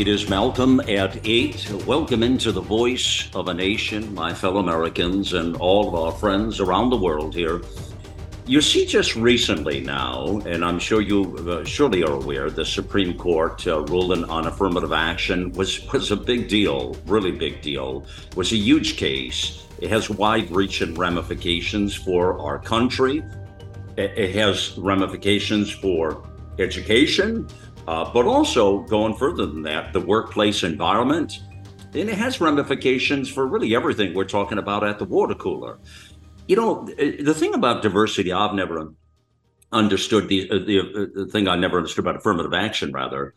It is Malcolm at 8. Welcome into the voice of a nation, my fellow Americans, and all of our friends around the world here. You see, just recently now, and I'm sure you uh, surely are aware, the Supreme Court uh, ruling on affirmative action was, was a big deal, really big deal, it was a huge case. It has wide reaching ramifications for our country, it, it has ramifications for education, uh, but also going further than that, the workplace environment. And it has ramifications for really everything we're talking about at the water cooler. You know, the thing about diversity, I've never understood the, uh, the, uh, the thing I never understood about affirmative action, rather,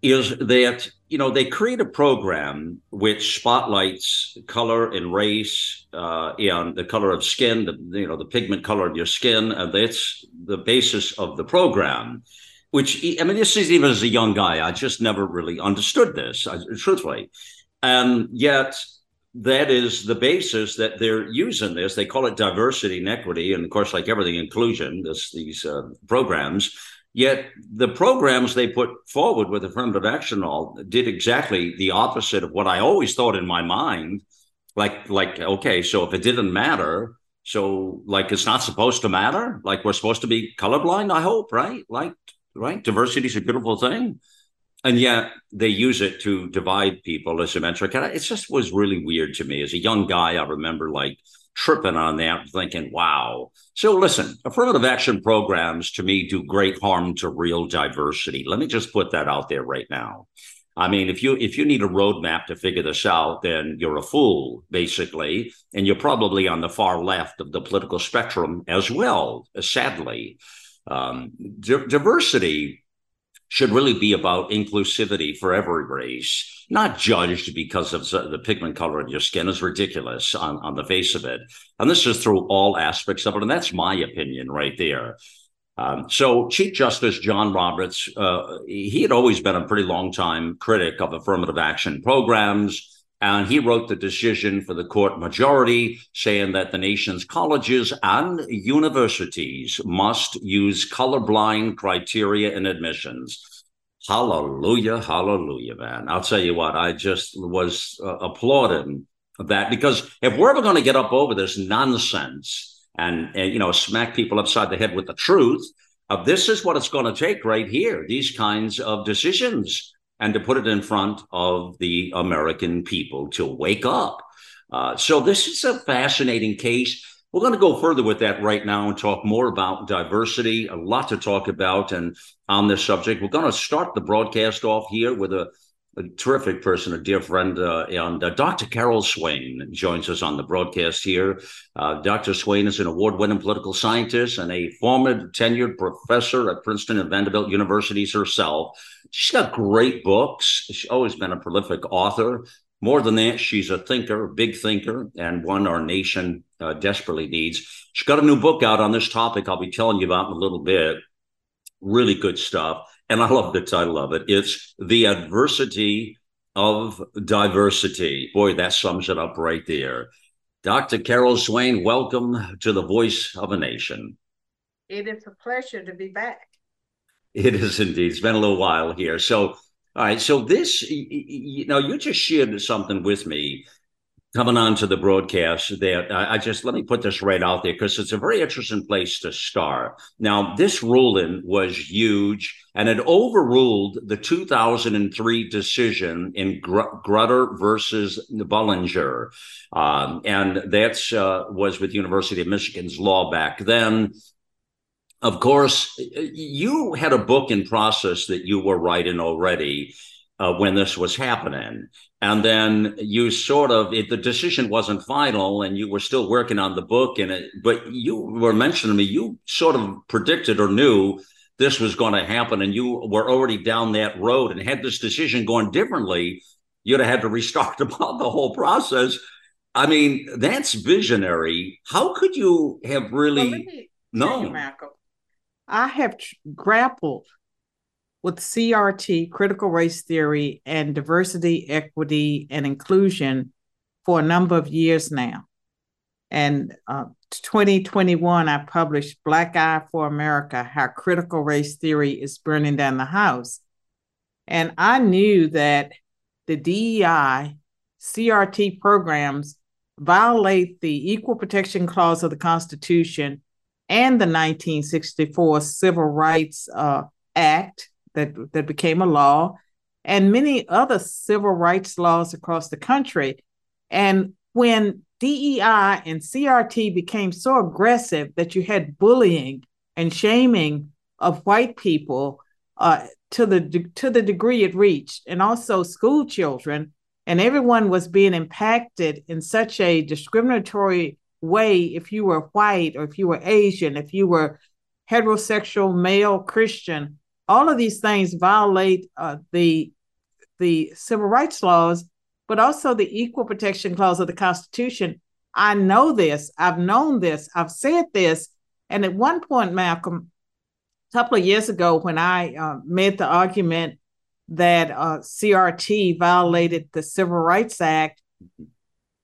is that you know they create a program which spotlights color and race uh, and the color of skin, the you know the pigment color of your skin, and that's the basis of the program which I mean, this is even as a young guy, I just never really understood this, truthfully. And yet, that is the basis that they're using this. They call it diversity and equity, and of course, like everything, inclusion. This these uh, programs. Yet the programs they put forward with affirmative action all did exactly the opposite of what I always thought in my mind. Like, like okay, so if it didn't matter, so like it's not supposed to matter. Like we're supposed to be colorblind. I hope, right? Like right? Diversity is a beautiful thing. And yet they use it to divide people as a asymmetric. And it just was really weird to me. As a young guy, I remember like tripping on that, thinking, wow. So listen, affirmative action programs to me do great harm to real diversity. Let me just put that out there right now. I mean, if you if you need a roadmap to figure this out, then you're a fool, basically, and you're probably on the far left of the political spectrum as well. Sadly, um, di- diversity should really be about inclusivity for every race, not judged because of the pigment color of your skin is ridiculous on, on the face of it. And this is through all aspects of it. And that's my opinion right there. Um, so Chief Justice John Roberts, uh, he had always been a pretty long time critic of affirmative action programs and he wrote the decision for the court majority saying that the nation's colleges and universities must use colorblind criteria in admissions. Hallelujah, hallelujah, man. I'll tell you what, I just was uh, applauding that because if we're ever going to get up over this nonsense and, and, you know, smack people upside the head with the truth, uh, this is what it's going to take right here, these kinds of decisions and to put it in front of the American people to wake up. Uh, so this is a fascinating case. We're going to go further with that right now and talk more about diversity. A lot to talk about, and on this subject, we're going to start the broadcast off here with a, a terrific person, a dear friend, uh, and uh, Dr. Carol Swain joins us on the broadcast here. Uh, Dr. Swain is an award-winning political scientist and a former tenured professor at Princeton and Vanderbilt universities herself. She's got great books. She's always been a prolific author. More than that, she's a thinker, a big thinker, and one our nation uh, desperately needs. She's got a new book out on this topic I'll be telling you about in a little bit. Really good stuff. And I love the title of it. It's The Adversity of Diversity. Boy, that sums it up right there. Dr. Carol Swain, welcome to the Voice of a Nation. It is a pleasure to be back. It is indeed. It's been a little while here. So, all right. So this, you know, you just shared something with me coming on to the broadcast that I, just let me put this right out there because it's a very interesting place to start. Now, this ruling was huge and it overruled the 2003 decision in Gr- Grutter versus Bollinger. Um, and that's uh, was with University of Michigan's law back then of course, you had a book in process that you were writing already uh, when this was happening. And then you sort of, it, the decision wasn't final and you were still working on the book. And it, but you were mentioning to me, you sort of predicted or knew this was going to happen and you were already down that road and had this decision going differently, you'd have had to restart about the whole process. I mean, that's visionary. How could you have really well? Malcolm, I have tr- grappled with CRT, critical race theory, and diversity, equity, and inclusion for a number of years now. And uh, 2021, I published Black Eye for America How Critical Race Theory is Burning Down the House. And I knew that the DEI CRT programs violate the Equal Protection Clause of the Constitution and the 1964 Civil Rights uh, Act that, that became a law, and many other civil rights laws across the country. And when DEI and CRT became so aggressive that you had bullying and shaming of white people uh, to the to the degree it reached, and also school children, and everyone was being impacted in such a discriminatory way if you were white or if you were Asian, if you were heterosexual male Christian. All of these things violate uh, the the civil rights laws but also the Equal Protection Clause of the Constitution. I know this, I've known this, I've said this. And at one point, Malcolm, a couple of years ago, when I uh, made the argument that uh, CRT violated the Civil Rights Act,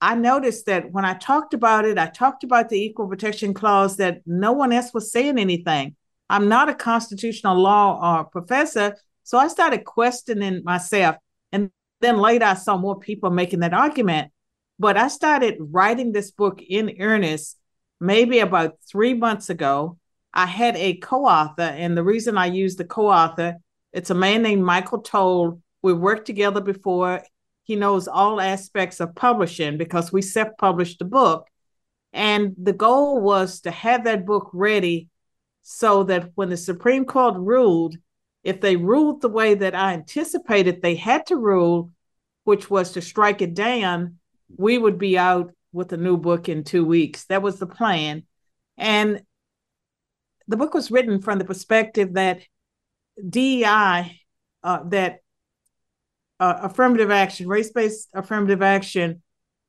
I noticed that when I talked about it, I talked about the Equal Protection Clause, that no one else was saying anything. I'm not a constitutional law uh, professor, so I started questioning myself. And then later, I saw more people making that argument. But I started writing this book in earnest maybe about three months ago. I had a co author, and the reason I used the co author, it's a man named Michael Toll. We worked together before. He knows all aspects of publishing because we self published the book. And the goal was to have that book ready so that when the Supreme Court ruled, if they ruled the way that I anticipated they had to rule, which was to strike it down, we would be out with a new book in two weeks. That was the plan. And the book was written from the perspective that DEI, uh, that uh, affirmative action, race based affirmative action,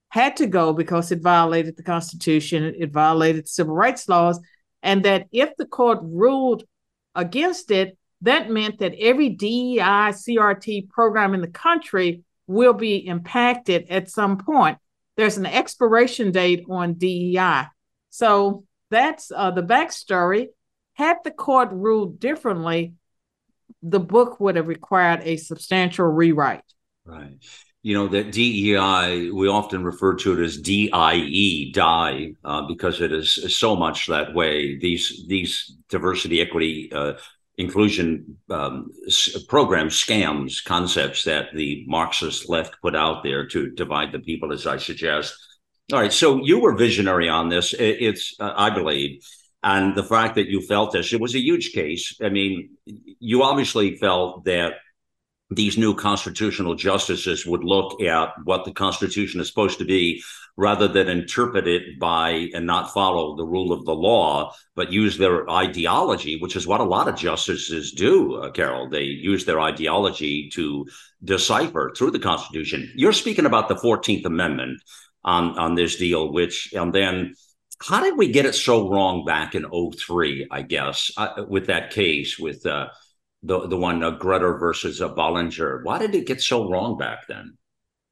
had to go because it violated the Constitution, it violated civil rights laws, and that if the court ruled against it, that meant that every DEI CRT program in the country will be impacted at some point. There's an expiration date on DEI. So that's uh, the backstory. Had the court ruled differently, the book would have required a substantial rewrite. Right. You know, that DEI, we often refer to it as DIE, die, uh, because it is so much that way. These, these diversity, equity, uh, inclusion um, program scams, concepts that the Marxist left put out there to divide the people, as I suggest. All right, so you were visionary on this. It's, uh, I believe, and the fact that you felt this, it was a huge case. I mean, you obviously felt that these new constitutional justices would look at what the Constitution is supposed to be rather than interpret it by and not follow the rule of the law, but use their ideology, which is what a lot of justices do, uh, Carol. They use their ideology to decipher through the Constitution. You're speaking about the 14th Amendment on, on this deal, which, and then how did we get it so wrong back in 03, I guess, uh, with that case with uh, the, the one, uh, Grutter versus uh, Bollinger? Why did it get so wrong back then?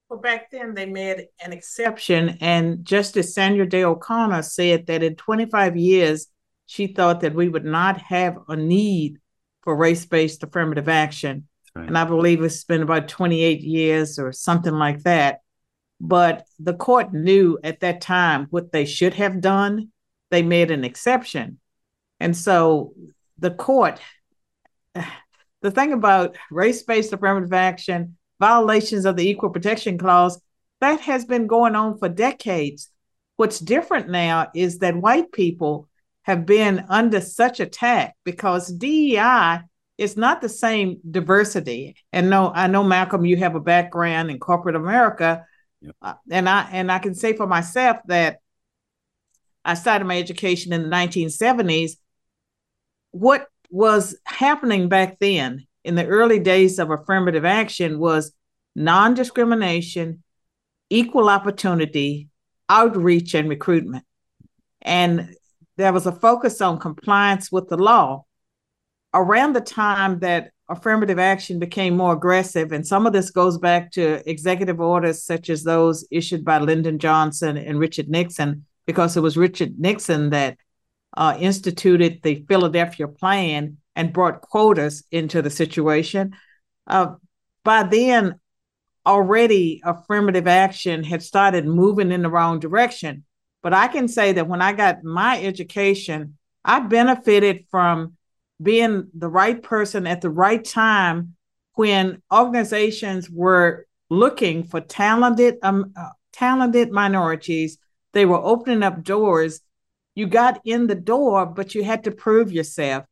Well, back then they made an exception, and Justice Sandra Day O'Connor said that in 25 years, she thought that we would not have a need for race based affirmative action. Right. And I believe it's been about 28 years or something like that. But the court knew at that time what they should have done. They made an exception. And so the court, the thing about race based affirmative action, violations of the Equal Protection Clause, that has been going on for decades. What's different now is that white people have been under such attack because DEI is not the same diversity. And no, I know Malcolm, you have a background in corporate America, uh, and I and I can say for myself that I started my education in the 1970s. What was happening back then in the early days of affirmative action was non discrimination, equal opportunity, outreach, and recruitment. And there was a focus on compliance with the law. Around the time that affirmative action became more aggressive, and some of this goes back to executive orders such as those issued by Lyndon Johnson and Richard Nixon, because it was Richard Nixon that uh, instituted the Philadelphia Plan and brought quotas into the situation. Uh, by then, already affirmative action had started moving in the wrong direction. But I can say that when I got my education, I benefited from being the right person at the right time when organizations were looking for talented um, uh, talented minorities they were opening up doors. You got in the door but you had to prove yourself.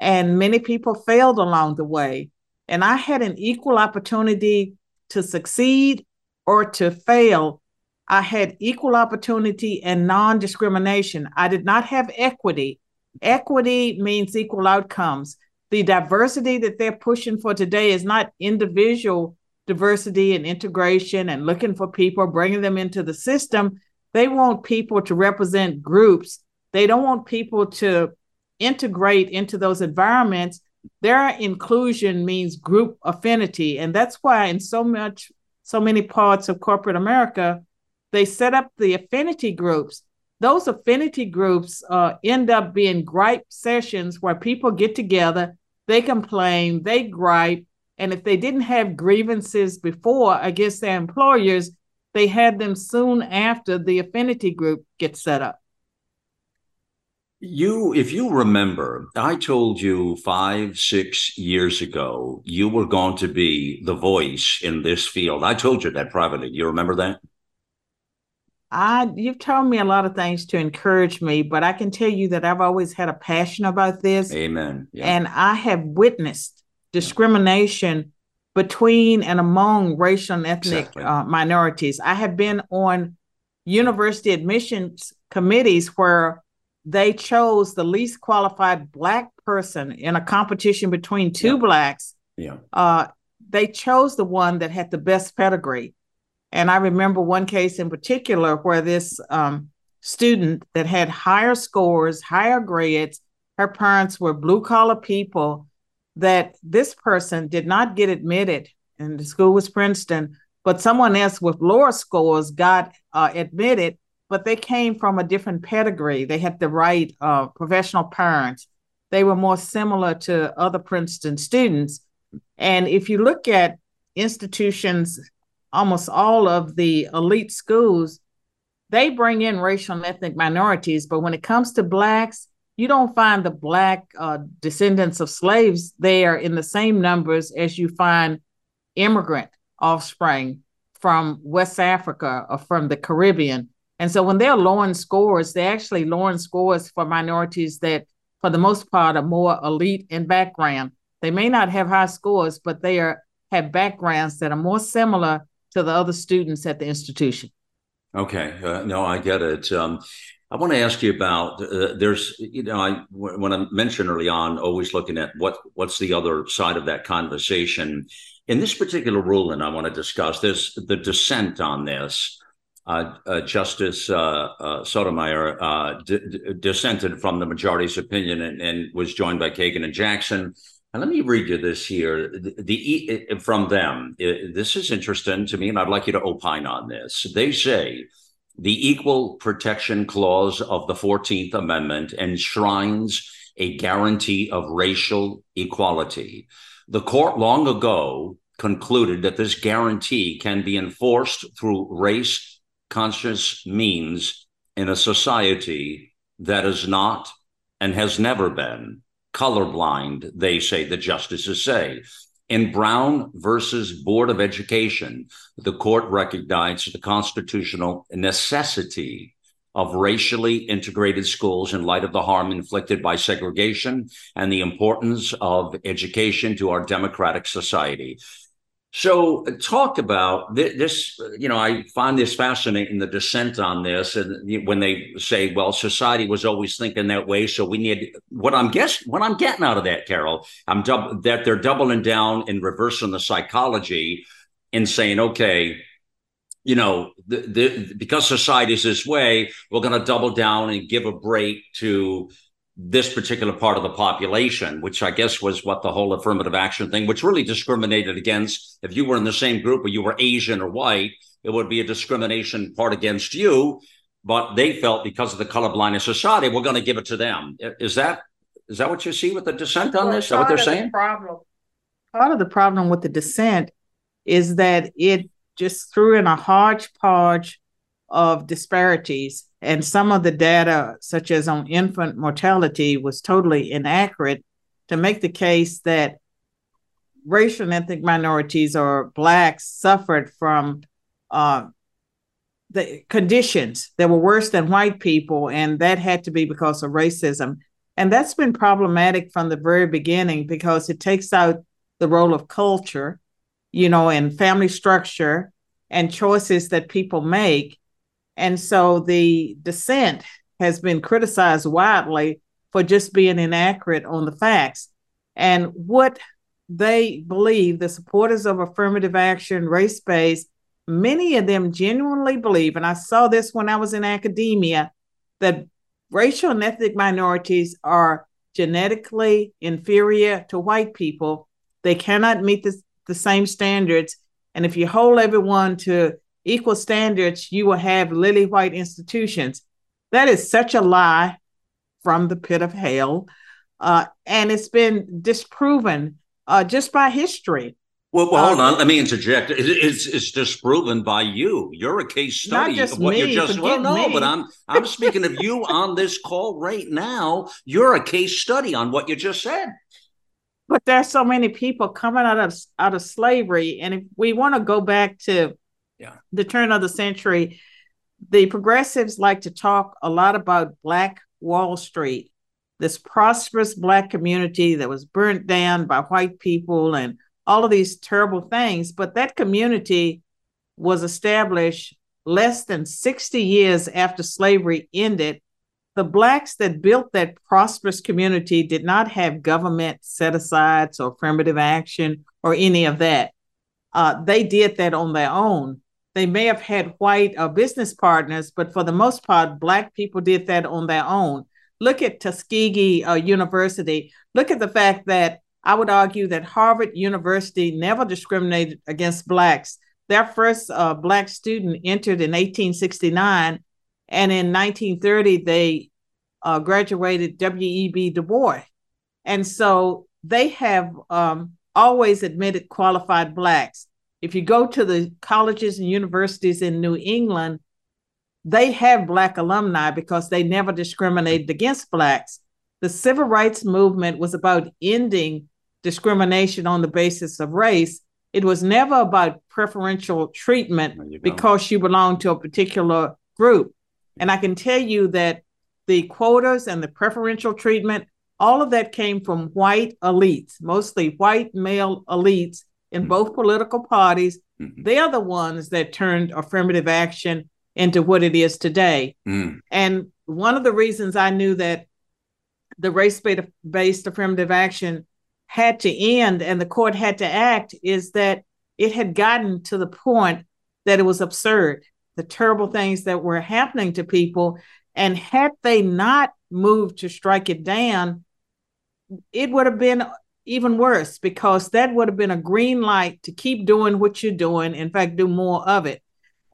And many people failed along the way. And i had an equal opportunity to succeed or to fail. I had equal opportunity and non-discrimination. I did not have equity Equity means equal outcomes. The diversity that they're pushing for today is not individual diversity and integration and looking for people, bringing them into the system. They want people to represent groups. They don't want people to integrate into those environments. Their inclusion means group affinity. And that's why in so much, so many parts of corporate America, they set up the affinity groups those affinity groups uh, end up being gripe sessions where people get together, they complain, they gripe, and if they didn't have grievances before against their employers, they had them soon after the affinity group gets set up. You, if you remember, I told you five, six years ago, you were going to be the voice in this field. I told you that privately. You remember that? I you've told me a lot of things to encourage me, but I can tell you that I've always had a passion about this. Amen. Yeah. And I have witnessed discrimination between and among racial and ethnic exactly. uh, minorities. I have been on university admissions committees where they chose the least qualified black person in a competition between two yeah. blacks. Yeah. Uh, they chose the one that had the best pedigree. And I remember one case in particular where this um, student that had higher scores, higher grades, her parents were blue collar people, that this person did not get admitted, and the school was Princeton, but someone else with lower scores got uh, admitted, but they came from a different pedigree. They had the right uh, professional parents. They were more similar to other Princeton students. And if you look at institutions almost all of the elite schools, they bring in racial and ethnic minorities, but when it comes to blacks, you don't find the black uh, descendants of slaves there in the same numbers as you find immigrant offspring from West Africa or from the Caribbean. And so when they're lowering scores, they're actually lowering scores for minorities that, for the most part, are more elite in background. They may not have high scores, but they are have backgrounds that are more similar to the other students at the institution. Okay, uh, no, I get it. Um, I want to ask you about uh, there's you know I when I mentioned early on always looking at what what's the other side of that conversation. In this particular ruling, I want to discuss there's the dissent on this. Uh, uh, Justice uh, uh, Sotomayor d- d- dissented from the majority's opinion and, and, was joined by Kagan and Jackson. And let me read you this here the, the, from them. This is interesting to me, and I'd like you to opine on this. They say the Equal Protection Clause of the 14th Amendment enshrines a guarantee of racial equality. The court long ago concluded that this guarantee can be enforced through race conscious means in a society that is not and has never been colorblind, they say, the justices say. In Brown versus Board of Education, the court recognized the constitutional necessity of racially integrated schools in light of the harm inflicted by segregation and the importance of education to our democratic society. So, uh, talk about this. You know, I find this fascinating the dissent on this, and when they say, "Well, society was always thinking that way," so we need what I'm guess what I'm getting out of that, Carol. I'm dub- that they're doubling down and reversing the psychology and saying, "Okay, you know, the, the, because society is this way, we're going to double down and give a break to this particular part of the population, which I guess was what the whole affirmative action thing, which really discriminated against if you were in the same group or you were Asian or white, it would be a discrimination part against you. But they felt because of the colorblind society, we're going to give it to them. Is that is that what you see with the dissent on well, this? Is that what they're saying? The problem, part of the problem with the dissent is that it just threw in a hodgepodge of disparities and some of the data, such as on infant mortality, was totally inaccurate to make the case that racial and ethnic minorities or blacks suffered from uh, the conditions that were worse than white people, and that had to be because of racism. And that's been problematic from the very beginning because it takes out the role of culture, you know, and family structure and choices that people make and so the dissent has been criticized widely for just being inaccurate on the facts. And what they believe, the supporters of affirmative action, race based, many of them genuinely believe, and I saw this when I was in academia, that racial and ethnic minorities are genetically inferior to white people. They cannot meet the, the same standards. And if you hold everyone to equal standards, you will have lily white institutions. That is such a lie from the pit of hell. Uh, and it's been disproven uh, just by history. Well, well hold uh, on. Let me interject. it's it's disproven by you. You're a case study of what me, you're just. Well, no, me. but I'm I'm speaking of you on this call right now. You're a case study on what you just said. But there's so many people coming out of out of slavery, and if we want to go back to yeah. the turn of the century, the progressives like to talk a lot about Black Wall Street, this prosperous Black community that was burnt down by white people and all of these terrible things. But that community was established less than 60 years after slavery ended. The Blacks that built that prosperous community did not have government set asides or affirmative action or any of that. Uh, they did that on their own. They may have had white uh, business partners, but for the most part, Black people did that on their own. Look at Tuskegee uh, University. Look at the fact that I would argue that Harvard University never discriminated against Blacks. Their first uh, Black student entered in 1869, and in 1930, they uh, graduated W.E.B. Du Bois. And so they have um, always admitted qualified Blacks if you go to the colleges and universities in New England, they have Black alumni because they never discriminated against Blacks. The civil rights movement was about ending discrimination on the basis of race. It was never about preferential treatment you because you belong to a particular group. And I can tell you that the quotas and the preferential treatment, all of that came from white elites, mostly white male elites in mm-hmm. both political parties. Mm-hmm. They are the ones that turned affirmative action into what it is today. Mm. And one of the reasons I knew that the race based affirmative action had to end and the court had to act is that it had gotten to the point that it was absurd, the terrible things that were happening to people. And had they not moved to strike it down, it would have been even worse because that would have been a green light to keep doing what you're doing, in fact, do more of it.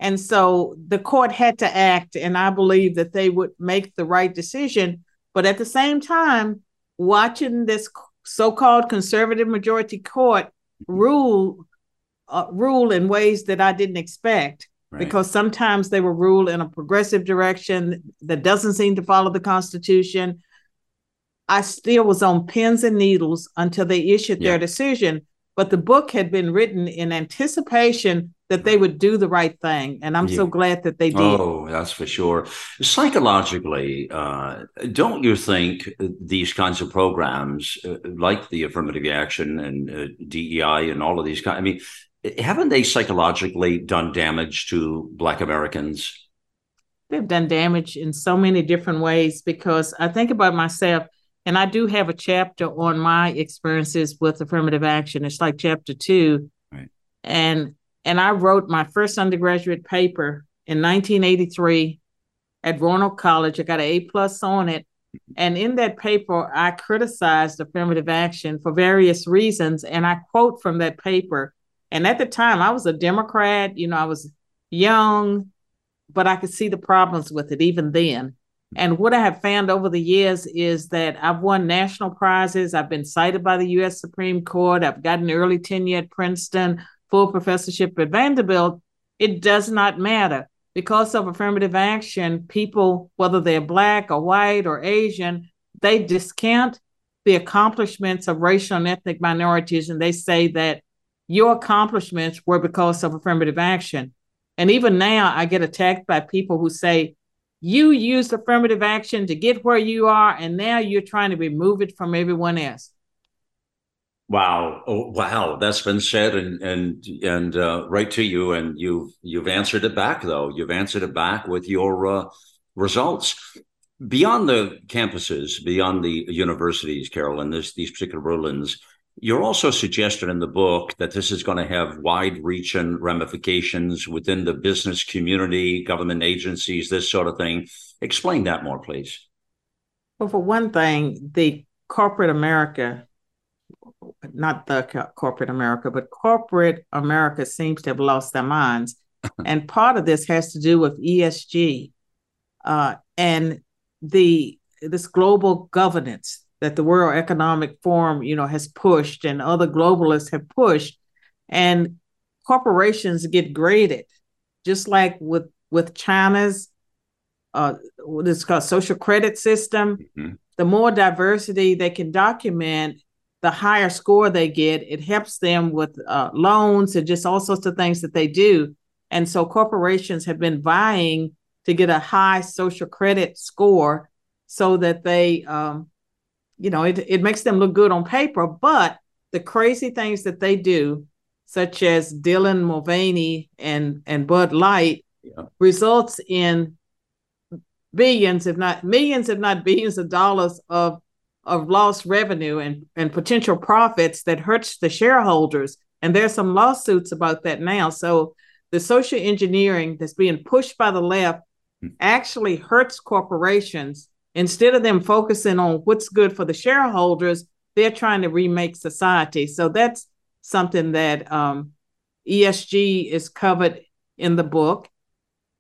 And so the court had to act, and I believe that they would make the right decision. But at the same time, watching this so called conservative majority court rule uh, rule in ways that I didn't expect. Right. Because sometimes they will rule in a progressive direction that doesn't seem to follow the Constitution I still was on pins and needles until they issued yeah. their decision. But the book had been written in anticipation that they would do the right thing. And I'm yeah. so glad that they did. Oh, that's for sure. Psychologically, uh, don't you think these kinds of programs, uh, like the affirmative action and uh, DEI and all of these kinds, I mean, haven't they psychologically done damage to Black Americans? They've done damage in so many different ways because I think about myself, and I do have a chapter on my experiences with affirmative action. It's like chapter two. Right. And and I wrote my first undergraduate paper in 1983 at Roanoke College. I got an A plus on it. And in that paper, I criticized affirmative action for various reasons. And I quote from that paper. And at the time, I was a Democrat. You know, I was young, but I could see the problems with it even then. And what I have found over the years is that I've won national prizes. I've been cited by the US Supreme Court. I've gotten early tenure at Princeton, full professorship at Vanderbilt. It does not matter. Because of affirmative action, people, whether they're Black or white or Asian, they discount the accomplishments of racial and ethnic minorities and they say that your accomplishments were because of affirmative action. And even now, I get attacked by people who say, you used affirmative action to get where you are, and now you're trying to remove it from everyone else. Wow! Oh, wow! That's been said, and and and uh, right to you, and you've you've answered it back though. You've answered it back with your uh, results beyond the campuses, beyond the universities, Carolyn. This these particular rulings. You're also suggesting in the book that this is going to have wide-reaching ramifications within the business community, government agencies, this sort of thing. Explain that more, please. Well, for one thing, the corporate America not the corporate America, but corporate America seems to have lost their minds. and part of this has to do with ESG uh, and the this global governance that the World Economic Forum, you know, has pushed and other globalists have pushed, and corporations get graded, just like with with China's uh, what is called social credit system. Mm-hmm. The more diversity they can document, the higher score they get, it helps them with uh, loans and just all sorts of things that they do. And so corporations have been vying to get a high social credit score so that they, um, you know, it, it makes them look good on paper. But the crazy things that they do, such as Dylan Mulvaney and, and Bud Light, yeah. results in billions, if not millions, if not billions of dollars of of lost revenue and, and potential profits that hurts the shareholders. And there's some lawsuits about that now. So the social engineering that's being pushed by the left hmm. actually hurts corporations. Instead of them focusing on what's good for the shareholders, they're trying to remake society. So that's something that um, ESG is covered in the book,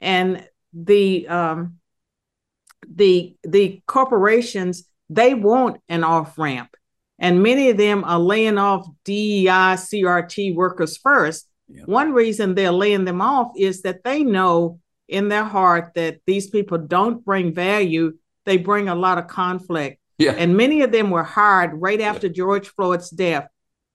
and the um, the the corporations they want an off ramp. And many of them are laying off DEI, CRT workers first. Yep. One reason they're laying them off is that they know in their heart that these people don't bring value, they bring a lot of conflict. Yeah. And many of them were hired right after George Floyd's death.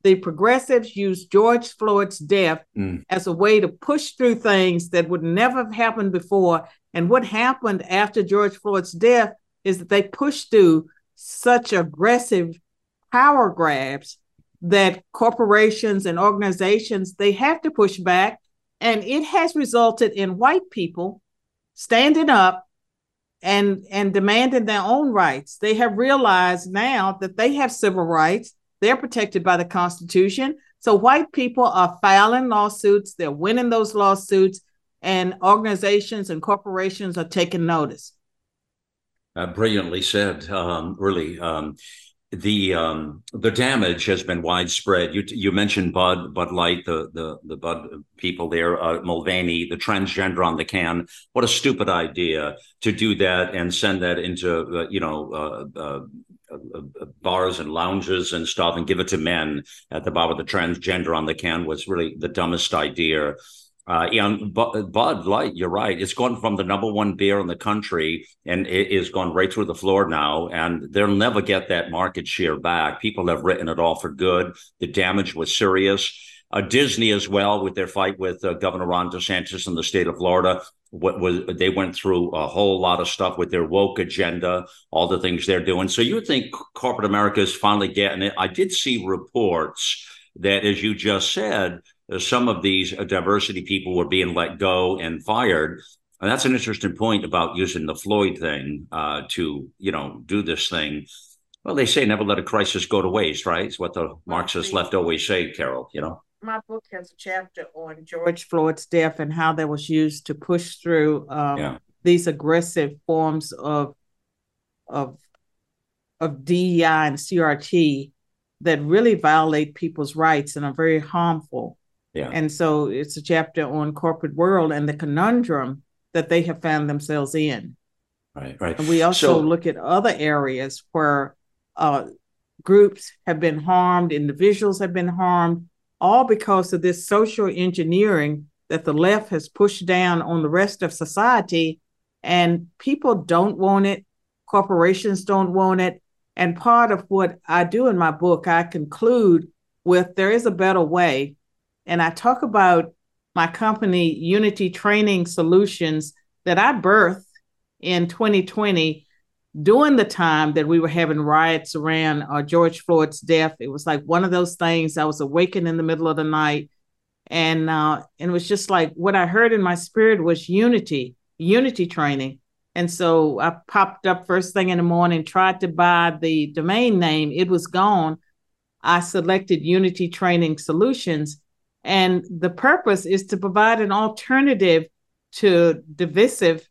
The progressives used George Floyd's death mm. as a way to push through things that would never have happened before. And what happened after George Floyd's death is that they pushed through such aggressive power grabs that corporations and organizations they have to push back and it has resulted in white people standing up and and demanding their own rights. They have realized now that they have civil rights. They're protected by the constitution. So white people are filing lawsuits. They're winning those lawsuits. And organizations and corporations are taking notice. Uh, brilliantly said. Um, really, um, the um, the damage has been widespread. You you mentioned Bud Bud Light, the the the Bud people there, uh, Mulvaney, the transgender on the can. What a stupid idea to do that and send that into uh, you know. Uh, uh, uh, bars and lounges and stuff and give it to men at the bottom of the transgender on the can was really the dumbest idea uh, and Bud Light, you're right. It's gone from the number one beer in the country, and it is gone right through the floor now. And they'll never get that market share back. People have written it off for good. The damage was serious. Uh, Disney as well, with their fight with uh, Governor Ron DeSantis in the state of Florida, what was they went through a whole lot of stuff with their woke agenda, all the things they're doing. So you think corporate America is finally getting it? I did see reports that, as you just said, some of these diversity people were being let go and fired. And that's an interesting point about using the Floyd thing uh, to, you know, do this thing. Well, they say never let a crisis go to waste, right? It's what the Marxists left always say, Carol, you know? My book has a chapter on George Floyd's death and how that was used to push through um, yeah. these aggressive forms of of of DEI and CRT that really violate people's rights and are very harmful. Yeah. And so it's a chapter on corporate world and the conundrum that they have found themselves in. Right, right. And we also so, look at other areas where uh, groups have been harmed, individuals have been harmed, all because of this social engineering that the left has pushed down on the rest of society. And people don't want it, corporations don't want it, and part of what I do in my book, I conclude with there is a better way. And I talk about my company, Unity Training Solutions, that I birthed in 2020 during the time that we were having riots around uh, George Floyd's death. It was like one of those things. I was awakened in the middle of the night. And, uh, and it was just like what I heard in my spirit was unity, unity training. And so I popped up first thing in the morning, tried to buy the domain name. It was gone. I selected Unity Training Solutions. And the purpose is to provide an alternative to divisive,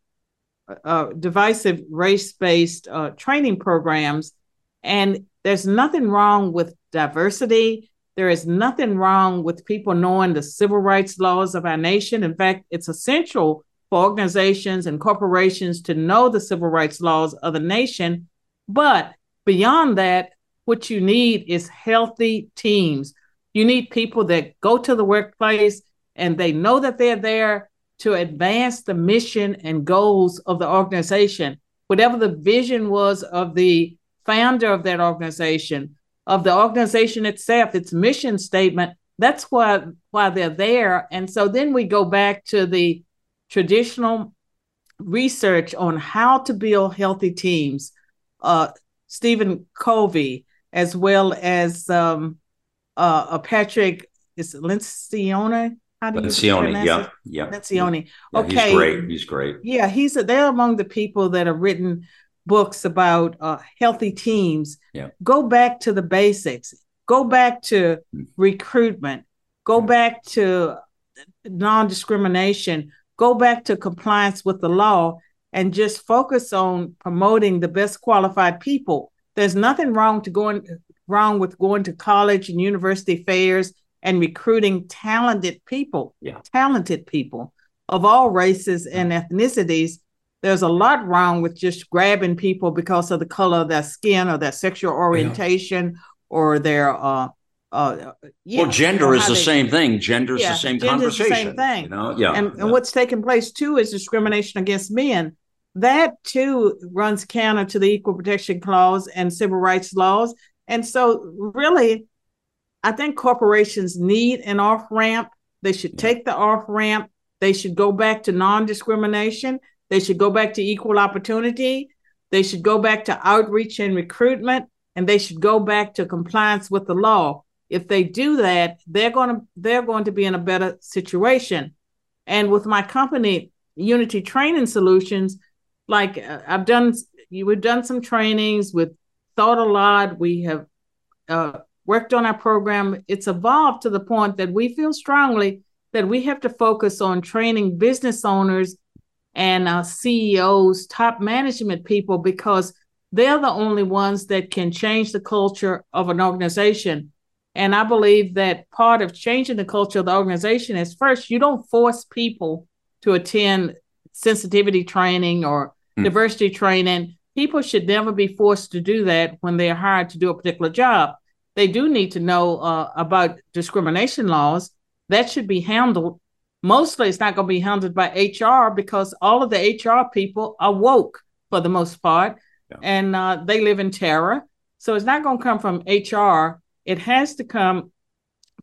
uh, divisive race-based uh, training programs. And there's nothing wrong with diversity. There is nothing wrong with people knowing the civil rights laws of our nation. In fact, it's essential for organizations and corporations to know the civil rights laws of the nation. But beyond that, what you need is healthy teams. You need people that go to the workplace and they know that they're there to advance the mission and goals of the organization. Whatever the vision was of the founder of that organization, of the organization itself, its mission statement, that's why why they're there. And so then we go back to the traditional research on how to build healthy teams. Uh, Stephen Covey, as well as um, uh, uh Patrick is Lencioni. How do Lencioni, yeah, yeah, Lencioni. Yeah, okay, he's great. He's great. Yeah, he's a, they're among the people that have written books about uh, healthy teams. Yeah, go back to the basics. Go back to mm. recruitment. Go yeah. back to non-discrimination go back to compliance with the law and just focus on promoting the best qualified people. There's nothing wrong to going wrong with going to college and university fairs and recruiting talented people, yeah. talented people of all races and ethnicities. There's a lot wrong with just grabbing people because of the color of their skin or their sexual orientation yeah. or their uh, uh, yeah, well, gender is the they, same thing. Gender is yeah, the same conversation. The same thing. You know? Yeah. And, yeah. and what's taking place too is discrimination against men. That too runs counter to the Equal Protection Clause and civil rights laws. And so, really, I think corporations need an off ramp. They should take the off ramp. They should go back to non discrimination. They should go back to equal opportunity. They should go back to outreach and recruitment. And they should go back to compliance with the law if they do that, they're going to they're going to be in a better situation. And with my company, Unity Training Solutions, like uh, I've done, you, we've done some trainings, we've thought a lot, we have uh, worked on our program. It's evolved to the point that we feel strongly that we have to focus on training business owners and uh, CEOs, top management people, because they're the only ones that can change the culture of an organization. And I believe that part of changing the culture of the organization is first, you don't force people to attend sensitivity training or mm. diversity training. People should never be forced to do that when they're hired to do a particular job. They do need to know uh, about discrimination laws. That should be handled. Mostly, it's not going to be handled by HR because all of the HR people are woke for the most part, yeah. and uh, they live in terror. So it's not going to come from HR it has to come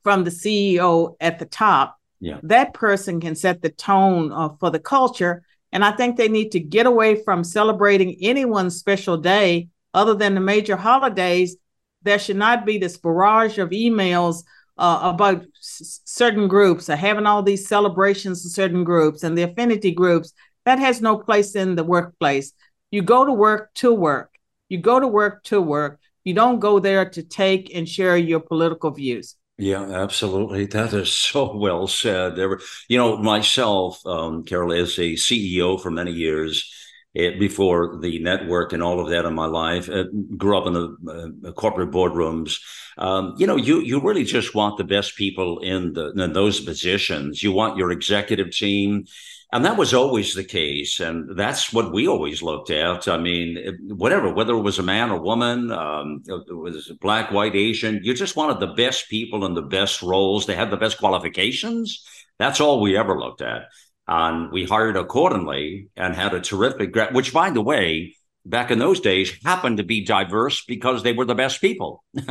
from the CEO at the top. Yeah. That person can set the tone uh, for the culture. And I think they need to get away from celebrating anyone's special day other than the major holidays. There should not be this barrage of emails uh, about s- certain groups or having all these celebrations of certain groups and the affinity groups, that has no place in the workplace. You go to work to work. You go to work to work. You don't go there to take and share your political views. Yeah, absolutely. That is so well said. There, you know, myself, um, Carol, as a CEO for many years, it, eh, before the network and all of that in my life, uh, grew up in the uh, corporate boardrooms. Um, you know, you you really just want the best people in the in those positions. You want your executive team and that was always the case. And that's what we always looked at. I mean, whatever, whether it was a man or woman, um, it was black, white, Asian, you just wanted the best people in the best roles. They had the best qualifications. That's all we ever looked at. And we hired accordingly and had a terrific, which, by the way, back in those days happened to be diverse because they were the best people.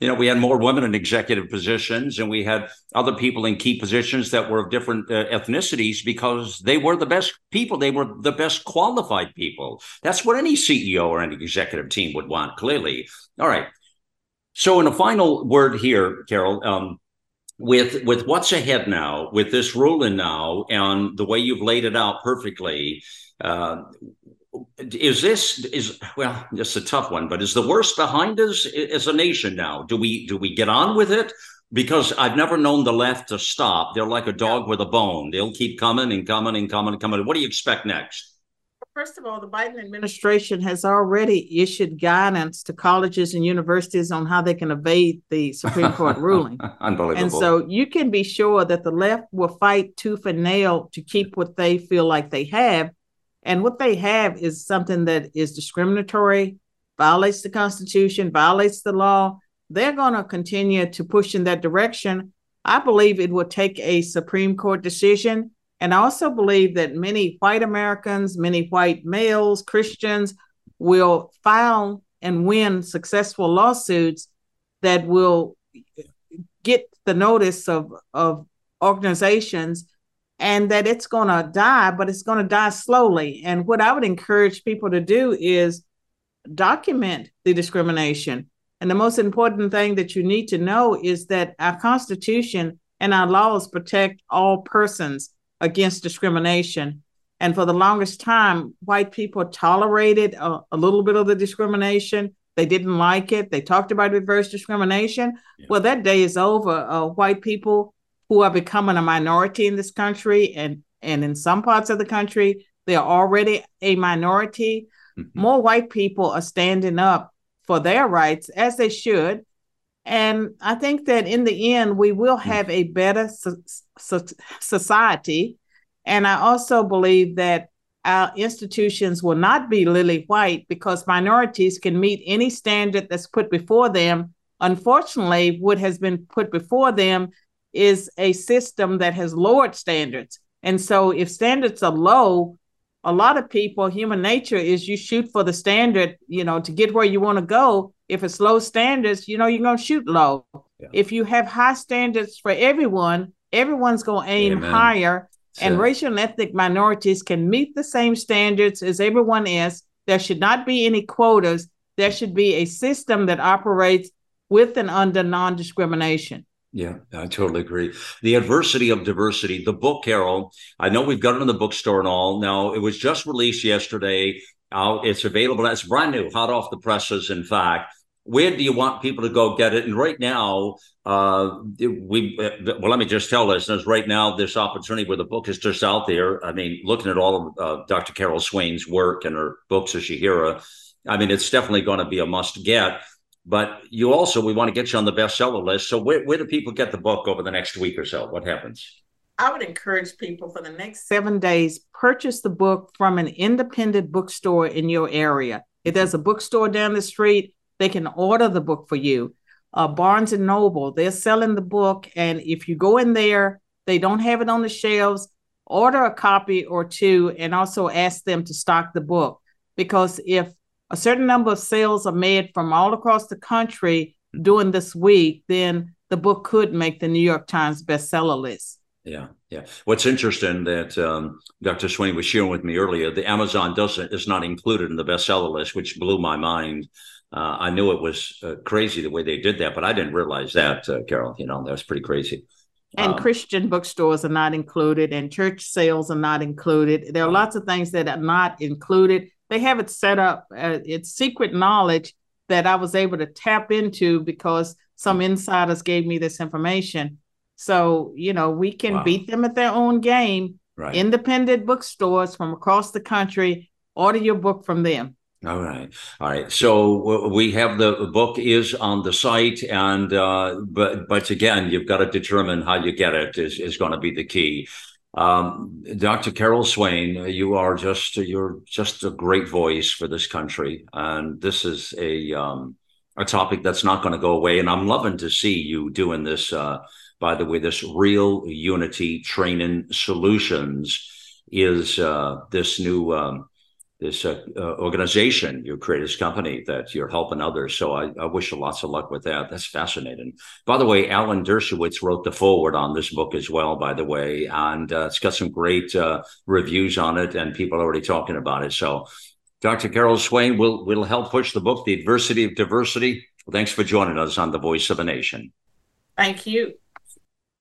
you know, we had more women in executive positions and we had other people in key positions that were of different uh, ethnicities because they were the best people. They were the best qualified people. That's what any CEO or any executive team would want, clearly. All right. So, in a final word here, Carol, um, with with what's ahead now, with this ruling now, and the way you've laid it out perfectly, uh, is this is well it's a tough one but is the worst behind us as a nation now? Do we do we get on with it? Because i've never known the left to stop. They're like a dog with a bone. They'll keep coming and coming and coming and coming. What do you expect next? First of all, the Biden administration has already issued guidance to colleges and universities on how they can evade the Supreme Court ruling. Unbelievable. And so you can be sure that the left will fight tooth and nail to keep what they feel like they have and what they have is something that is discriminatory, violates the Constitution, violates the law. They're going to continue to push in that direction. I believe it will take a Supreme Court decision. And I also believe that many white Americans, many white males, Christians will file and win successful lawsuits that will get the notice of, of organizations and that it's going to die, but it's going to die slowly. And what I would encourage people to do is document the discrimination. And the most important thing that you need to know is that our Constitution and our laws protect all persons against discrimination. And for the longest time, white people tolerated a, a little bit of the discrimination. They didn't like it. They talked about reverse discrimination. Yeah. Well, that day is over. Uh, white people who are becoming a minority in this country and and in some parts of the country they are already a minority mm-hmm. more white people are standing up for their rights as they should and i think that in the end we will mm. have a better so- so- society and i also believe that our institutions will not be lily white because minorities can meet any standard that's put before them unfortunately what has been put before them is a system that has lowered standards. And so if standards are low, a lot of people, human nature is you shoot for the standard, you know, to get where you want to go. If it's low standards, you know, you're going to shoot low. Yeah. If you have high standards for everyone, everyone's going to aim Amen. higher. And racial and ethnic minorities can meet the same standards as everyone else. There should not be any quotas. There should be a system that operates with and under non discrimination. Yeah, I totally agree. The adversity of diversity, the book, Carol. I know we've got it in the bookstore and all. Now, it was just released yesterday. Uh, it's available. It's brand new, hot off the presses. In fact, where do you want people to go get it? And right now, uh, we uh, well, let me just tell listeners right now, this opportunity where the book is just out there. I mean, looking at all of uh, Dr. Carol Swain's work and her books as Shahira, I mean, it's definitely going to be a must get. But you also, we want to get you on the bestseller list. So where, where do people get the book over the next week or so? What happens? I would encourage people for the next seven days, purchase the book from an independent bookstore in your area. If there's a bookstore down the street, they can order the book for you. Uh, Barnes and Noble, they're selling the book. And if you go in there, they don't have it on the shelves, order a copy or two and also ask them to stock the book. Because if a certain number of sales are made from all across the country during this week, then the book could make the New York Times bestseller list. Yeah, yeah. What's interesting that um, Dr. Swain was sharing with me earlier, the Amazon doesn't is not included in the bestseller list, which blew my mind. Uh, I knew it was uh, crazy the way they did that, but I didn't realize that, uh, Carol. You know, that was pretty crazy. And um, Christian bookstores are not included, and church sales are not included. There are lots of things that are not included. They have it set up. Uh, it's secret knowledge that I was able to tap into because some insiders gave me this information. So, you know, we can wow. beat them at their own game. Right. Independent bookstores from across the country, order your book from them. All right, all right. So we have the book is on the site, and uh, but but again, you've got to determine how you get it is is going to be the key. Um, Dr. Carol Swain, you are just you're just a great voice for this country, and this is a um, a topic that's not going to go away. And I'm loving to see you doing this. Uh, by the way, this real unity training solutions is uh, this new. Um, this uh, uh, organization you created, this company that you're helping others. So I, I, wish you lots of luck with that. That's fascinating. By the way, Alan Dershowitz wrote the foreword on this book as well, by the way, and uh, it's got some great uh, reviews on it, and people are already talking about it. So Dr. Carol Swain will will help push the book, The Adversity of Diversity. Thanks for joining us on The Voice of a Nation. Thank you.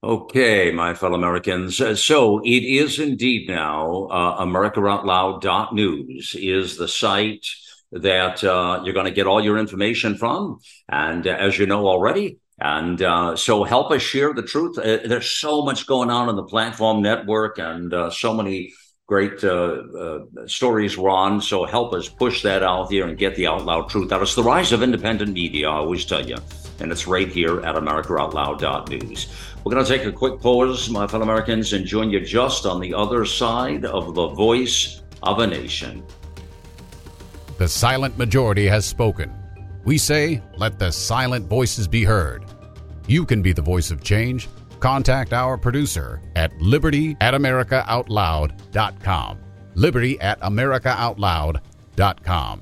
Okay, my fellow Americans. Uh, so it is indeed now uh, AmericaOutloud.news is the site that uh, you're going to get all your information from. And uh, as you know already, and uh, so help us share the truth. Uh, there's so much going on in the platform network and uh, so many great stories we're. So help us push that out there and get the out loud truth out. It's the rise of independent media, I always tell you. And it's right here at AmericaOutloud.news. We're going to take a quick pause, my fellow Americans, and join you just on the other side of the voice of a nation. The silent majority has spoken. We say, let the silent voices be heard. You can be the voice of change contact our producer at liberty at americaoutloud.com. Liberty at americaoutloud.com.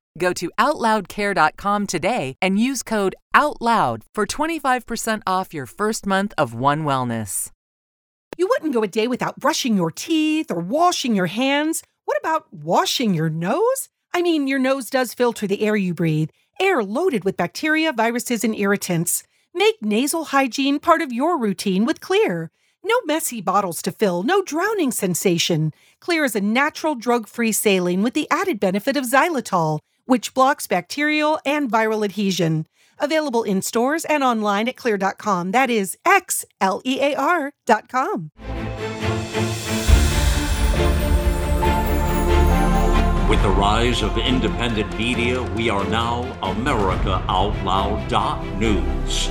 Go to OutLoudCare.com today and use code OUTLOUD for 25% off your first month of One Wellness. You wouldn't go a day without brushing your teeth or washing your hands. What about washing your nose? I mean, your nose does filter the air you breathe, air loaded with bacteria, viruses, and irritants. Make nasal hygiene part of your routine with Xlear. No messy bottles to fill, no drowning sensation. Xlear is a natural drug free saline with the added benefit of xylitol, which blocks bacterial and viral adhesion. Available in stores and online at xlear.com. That is X L E A R.com. With the rise of independent media, we are now America Out Loud News.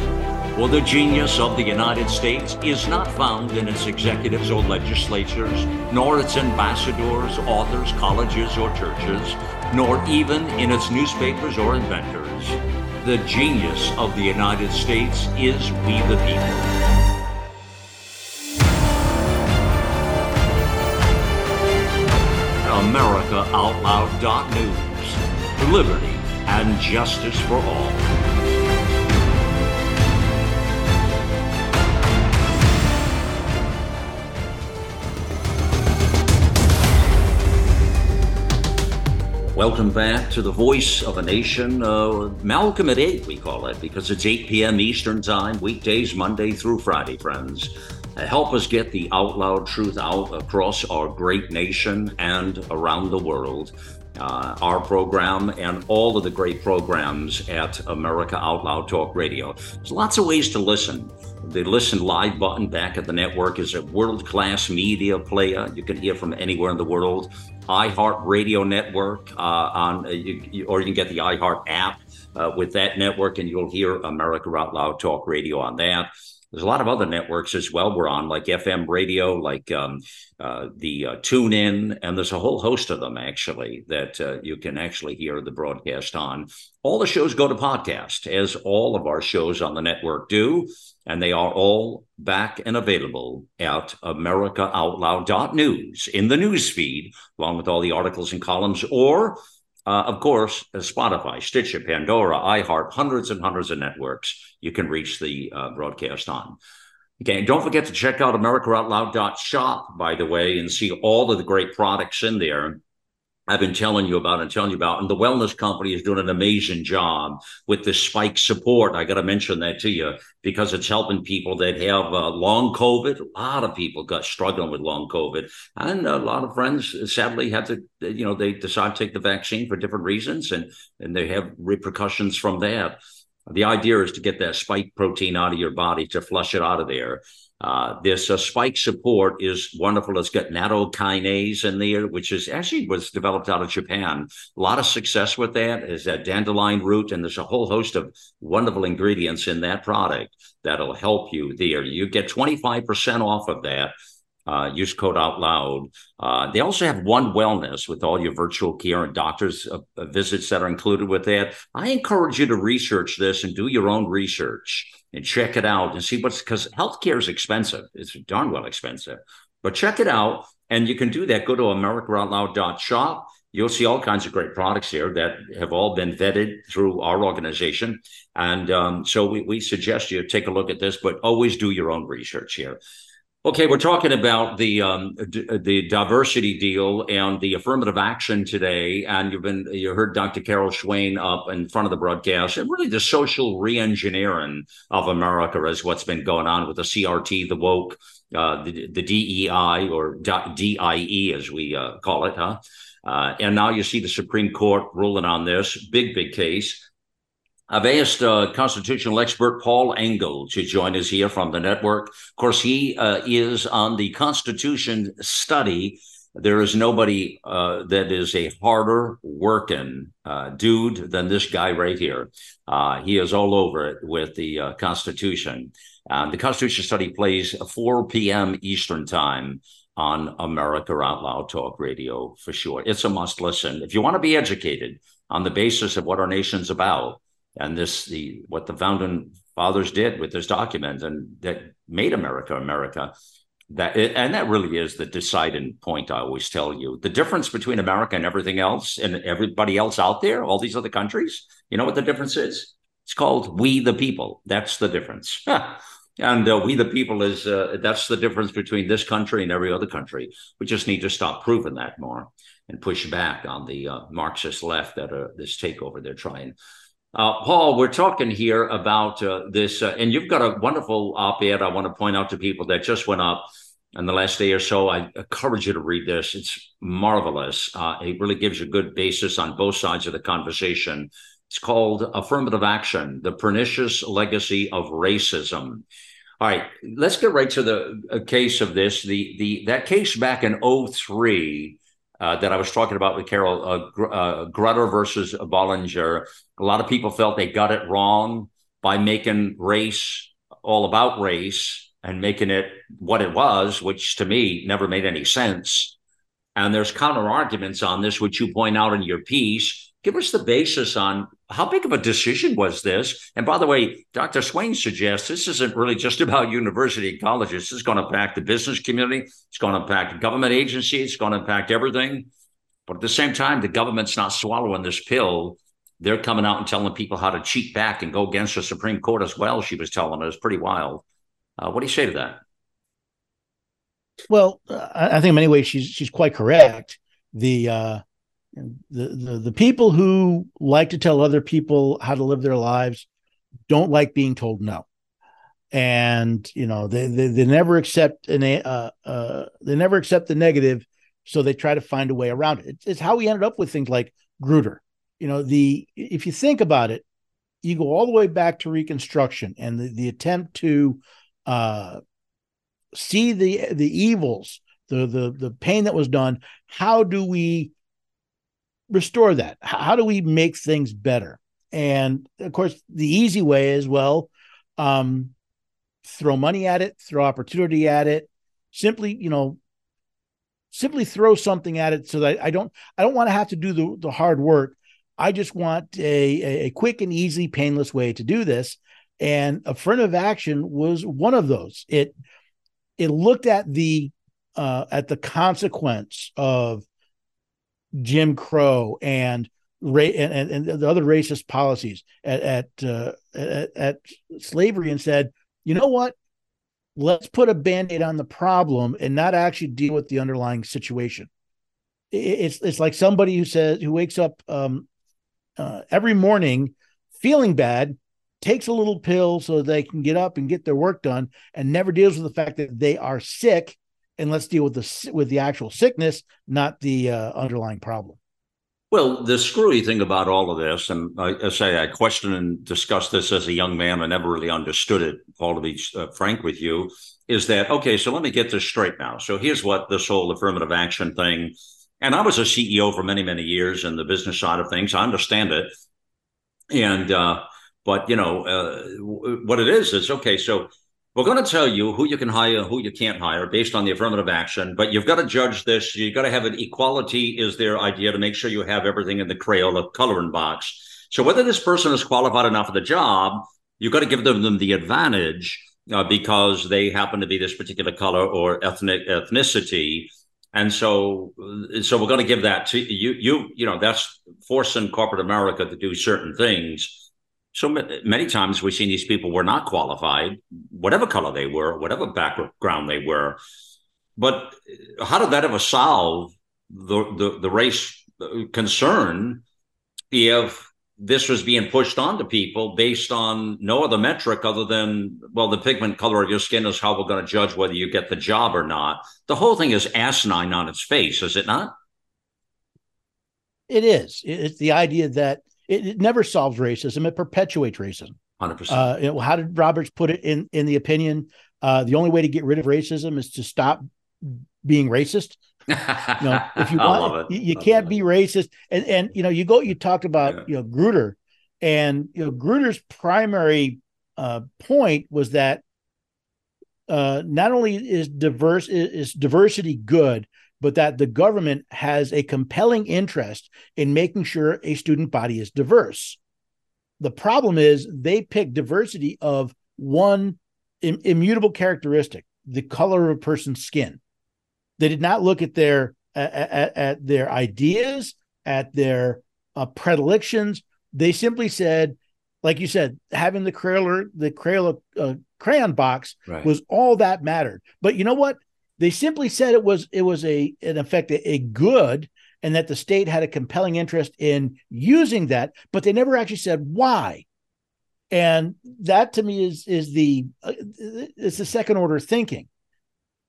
Well, the genius of the United States is not found in its executives or legislatures, nor its ambassadors, authors, colleges, or churches, nor even in its newspapers or inventors. The genius of the United States is we the people. AmericaOutloud.news. Liberty and justice for all. Welcome back to the Voice of a Nation. Uh, Malcolm at 8, we call it, because it's 8 p.m. Eastern Time, weekdays, Monday through Friday, friends. Uh, help us get the out loud truth out across our great nation and around the world. Uh, our program and all of the great programs at America Out Loud Talk Radio. There's lots of ways to listen. The listen live button back at the network is a world class media player. You can hear from anywhere in the world. iHeart Radio Network uh, on, uh, you, you, or you can get the iHeart app uh, with that network, and you'll hear America Out Loud Talk Radio on that. There's a lot of other networks as well we're on, like FM radio, like um, uh, the uh, Tune In, and there's a whole host of them actually that uh, you can actually hear the broadcast on. All the shows go to podcast, as all of our shows on the network do, and they are all back and available at AmericaOutloud.news in the news feed, along with all the articles and columns, or uh, of course, uh, Spotify, Stitcher, Pandora, iHeart, hundreds and hundreds of networks you can reach the uh, broadcast on. Okay, don't forget to check out AmericaOutloud.shop, by the way, and see all of the great products in there. I've been telling you about and telling you about. And the wellness company is doing an amazing job with the spike support. I got to mention that to you because it's helping people that have uh, long COVID. A lot of people got struggling with long COVID, and a lot of friends sadly had to, you know, they decide to take the vaccine for different reasons, and and they have repercussions from that. The idea is to get that spike protein out of your body to flush it out of there. Uh, this uh, spike support is wonderful. It's got nattokinase in there, which is actually was developed out of Japan. A lot of success with that is that dandelion root, and there's a whole host of wonderful ingredients in that product that'll help you there. You get 25% off of that uh, use code out loud. Uh, they also have One Wellness with all your virtual care and doctors uh, visits that are included with that. I encourage you to research this and do your own research and check it out and see what's because healthcare is expensive. It's darn well expensive, but check it out. And you can do that. Go to AmericaOutloud.shop. You'll see all kinds of great products here that have all been vetted through our organization. And um, so we, we suggest you take a look at this, but always do your own research here. Okay, we're talking about the um, d- the diversity deal and the affirmative action today, and you've been you heard Dr. Carol Swain up in front of the broadcast, and really the social reengineering of America is what's been going on with the CRT, the woke, uh, the the DEI or DIE as we uh, call it, huh? Uh, and now you see the Supreme Court ruling on this big, big case. I've asked uh, constitutional expert Paul Engel to join us here from the network. Of course, he uh, is on the Constitution study. There is nobody uh, that is a harder working uh, dude than this guy right here. Uh, he is all over it with the uh, Constitution. the Constitution study plays 4 p.m. Eastern Time on America Out Loud Talk Radio for sure. It's a must listen. If you want to be educated on the basis of what our nation's about, and this the what the founding fathers did with this document and that made America America. That and that really is the deciding point. I always tell you the difference between America and everything else and everybody else out there, all these other countries. You know what the difference is? It's called "We the People." That's the difference. and uh, we the people is uh, that's the difference between this country and every other country. We just need to stop proving that more and push back on the uh, Marxist left that are this takeover they're trying. Uh, Paul, we're talking here about uh, this, uh, and you've got a wonderful op ed I want to point out to people that just went up in the last day or so. I encourage you to read this. It's marvelous. Uh, it really gives you a good basis on both sides of the conversation. It's called Affirmative Action The Pernicious Legacy of Racism. All right, let's get right to the uh, case of this. The, the That case back in 03 uh, that I was talking about with Carol, uh, Gr- uh, Grutter versus Bollinger. A lot of people felt they got it wrong by making race all about race and making it what it was, which to me never made any sense. And there's counter arguments on this, which you point out in your piece give us the basis on how big of a decision was this? And by the way, Dr. Swain suggests this isn't really just about university and colleges. This is going to impact the business community. It's going to impact government agencies. It's going to impact everything. But at the same time, the government's not swallowing this pill. They're coming out and telling people how to cheat back and go against the Supreme Court as well. She was telling us pretty wild. Uh, what do you say to that? Well, I think in many ways she's she's quite correct. The uh, the, the the people who like to tell other people how to live their lives don't like being told no. And you know they they, they never accept an uh, uh, they never accept the negative so they try to find a way around it. It's, how we ended up with things like grutter you know the if you think about it you go all the way back to reconstruction and the, the attempt to uh, see the the evils the the the pain that was done. How do we restore that? How do we make things better? And of course, the easy way is well, um, throw money at it, throw opportunity at it, simply, you know, simply throw something at it so that I don't I don't want to have to do the, the hard work. I just want a, a quick and easy, painless way to do this. And affirmative action was one of those. It it looked at the uh, at the consequence of Jim Crow and ra- and, and, the other racist policies at at, uh, at at slavery and said, you know what? Let's put a band-aid on the problem and not actually deal with the underlying situation. It's it's like somebody who says who wakes up um, uh, every morning feeling bad, takes a little pill so they can get up and get their work done, and never deals with the fact that they are sick. And let's deal with the with the actual sickness, not the uh, underlying problem. Well, the screwy thing about all of this, and I, I, say I question and discuss this as a young man. I never really understood it, Paul, to be uh, frank with you, is that, okay, so let me get this straight now. So here's what this whole affirmative action thing, and I was a CEO for many, many years in the business side of things. I understand it. And, uh, but, you know, uh, what it is is, okay, so we're going to tell you who you can hire, who you can't hire based on the affirmative action, but you've got to judge this. You've got to have an equality is their idea to make sure you have everything in the Crayola coloring box. So whether this person is qualified enough for the job, you've got to give them, them the advantage uh, because they happen to be this particular color or ethnic ethnicity. And so, so we're going to give that to you. You, you know, that's forcing corporate America to do certain things so many times we've seen these people were not qualified, whatever color they were, whatever background they were. But how did that ever solve the, the, the race uh, concern if this was being pushed onto people based on no other metric other than well the pigment color of your skin is how we're going to judge whether you get the job or not. The whole thing is asinine on its face is it not? It is. It's the idea that it, it never solves racism; it perpetuates racism. Hundred uh, percent. How did Roberts put it in in the opinion? Uh, the only way to get rid of racism is to stop being racist. you know, if you want, you, you can't be racist. And and you know, you go. You talked about yeah. you know Grutter, and you know Grutter's primary uh, point was that uh, not only is diverse is, is diversity good, but that the government has a compelling interest in making sure a student body is diverse. The problem is they pick diversity of one Im- immutable characteristic, the color of a person's skin. They did not look at their at, at their ideas, at their uh, predilections. They simply said, like you said, having the Crayola the Crayola uh, crayon box right. was all that mattered. But you know what? They simply said it was it was a in effect a, a good and that the state had a compelling interest in using that, but they never actually said why. And that to me is is the uh, the second order thinking.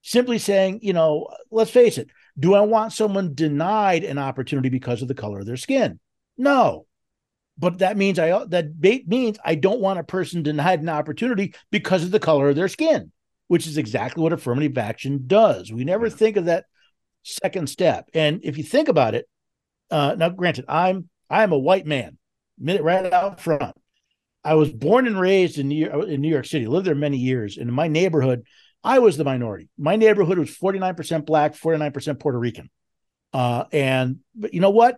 Simply saying, you know, let's face it, do I want someone denied an opportunity because of the color of their skin? No. But that means I that means I don't want a person denied an opportunity because of the color of their skin which is exactly what affirmative action does. We never think of that second step. And if you think about it, uh, now granted, I'm I'm a white man, minute right out front. I was born and raised in New, York, in New York City, lived there many years. And in my neighborhood, I was the minority. My neighborhood was 49% black, 49% Puerto Rican. Uh, and but you know what?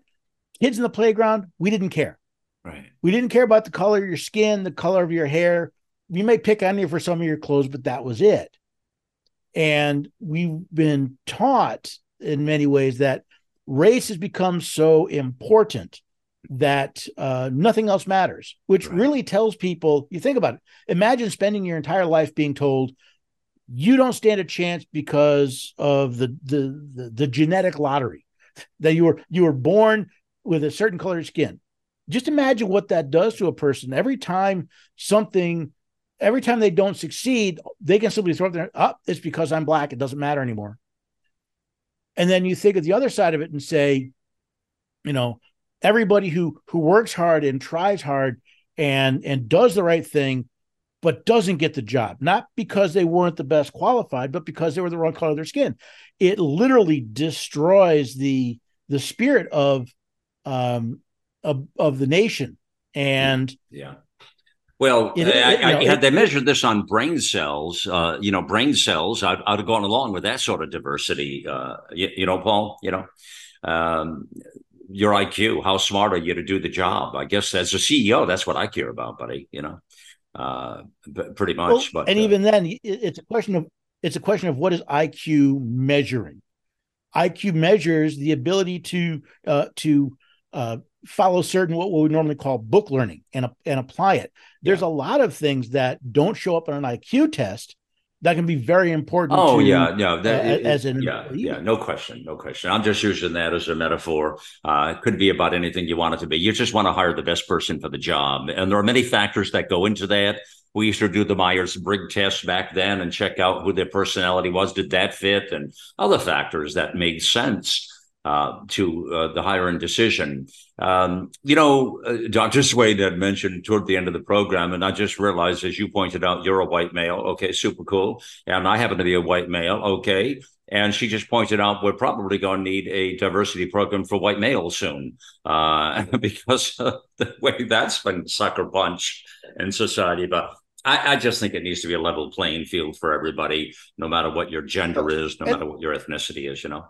Kids in the playground, we didn't care. Right. We didn't care about the color of your skin, the color of your hair you may pick on you for some of your clothes, but that was it. And we've been taught in many ways that race has become so important that uh, nothing else matters, which right. really tells people you think about it. Imagine spending your entire life being told you don't stand a chance because of the the the, the genetic lottery that you were you were born with a certain color of skin. Just imagine what that does to a person every time something every time they don't succeed, they can simply throw their up. Oh, it's because I'm black. It doesn't matter anymore. And then you think of the other side of it and say, you know, everybody who who works hard and tries hard and and does the right thing, but doesn't get the job, not because they weren't the best qualified, but because they were the wrong color of their skin. It literally destroys the the spirit of um of, of the nation. And yeah Well, it, I, you know, I, had they measured this on brain cells, uh, you know, brain cells, I'd, I'd, have gone along with that sort of diversity. Uh, you, you, know, Paul, you know, um, your IQ, how smart are you to do the job? I guess as a CEO, that's what I care about, buddy. You know, uh, pretty much. Well, but and uh, even then, it's a question of it's a question of what is IQ measuring. IQ measures the ability to uh, to uh, follow certain what we normally call book learning and and apply it. There's yeah. a lot of things that don't show up on an IQ test that can be very important. Oh to, yeah, yeah, that, uh, as an yeah, yeah, no question, no question. I'm just using that as a metaphor. Uh, it could be about anything you want it to be. You just want to hire the best person for the job, and there are many factors that go into that. We used to do the Myers Briggs test back then and check out who their personality was. Did that fit? And other factors that made sense uh, to uh, the hiring decision. Um, you know, uh, Dr. Swain had mentioned toward the end of the program, and I just realized, as you pointed out, you're a white male. Okay, super cool. And I happen to be a white male. Okay. And she just pointed out we're probably going to need a diversity program for white males soon uh, because of the way that's been sucker punch in society. But I, I, just think it needs to be a level playing field for everybody, no matter what your gender is, no matter what your ethnicity is, you know?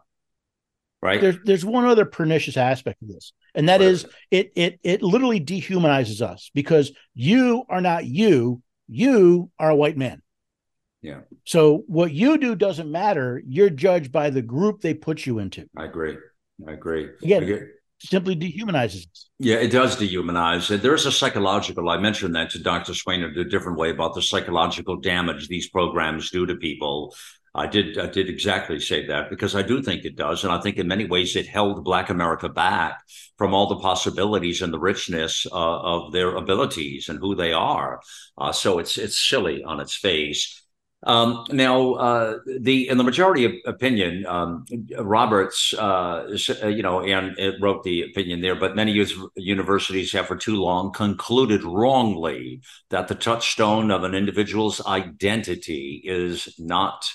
Right? There's there's one other pernicious aspect of this, and that is it it it literally dehumanizes us because you are not you, you are a white man. Yeah. So what you do doesn't matter. You're judged by the group they put you into. I agree. I agree. Again, I simply dehumanizes us. Yeah, it does dehumanize. There's a psychological, I mentioned that to Dr. Swain in a different way about the psychological damage these programs do to people. I did I did exactly say that because I do think it does, and I think in many ways it held Black America back from all the possibilities and the richness uh, of their abilities and who they are. Uh, so it's it's silly on its face. Um, now, uh, the in the majority of opinion, um, Roberts, uh, you know, and it wrote the opinion there, but many universities have for too long concluded wrongly that the touchstone of an individual's identity is not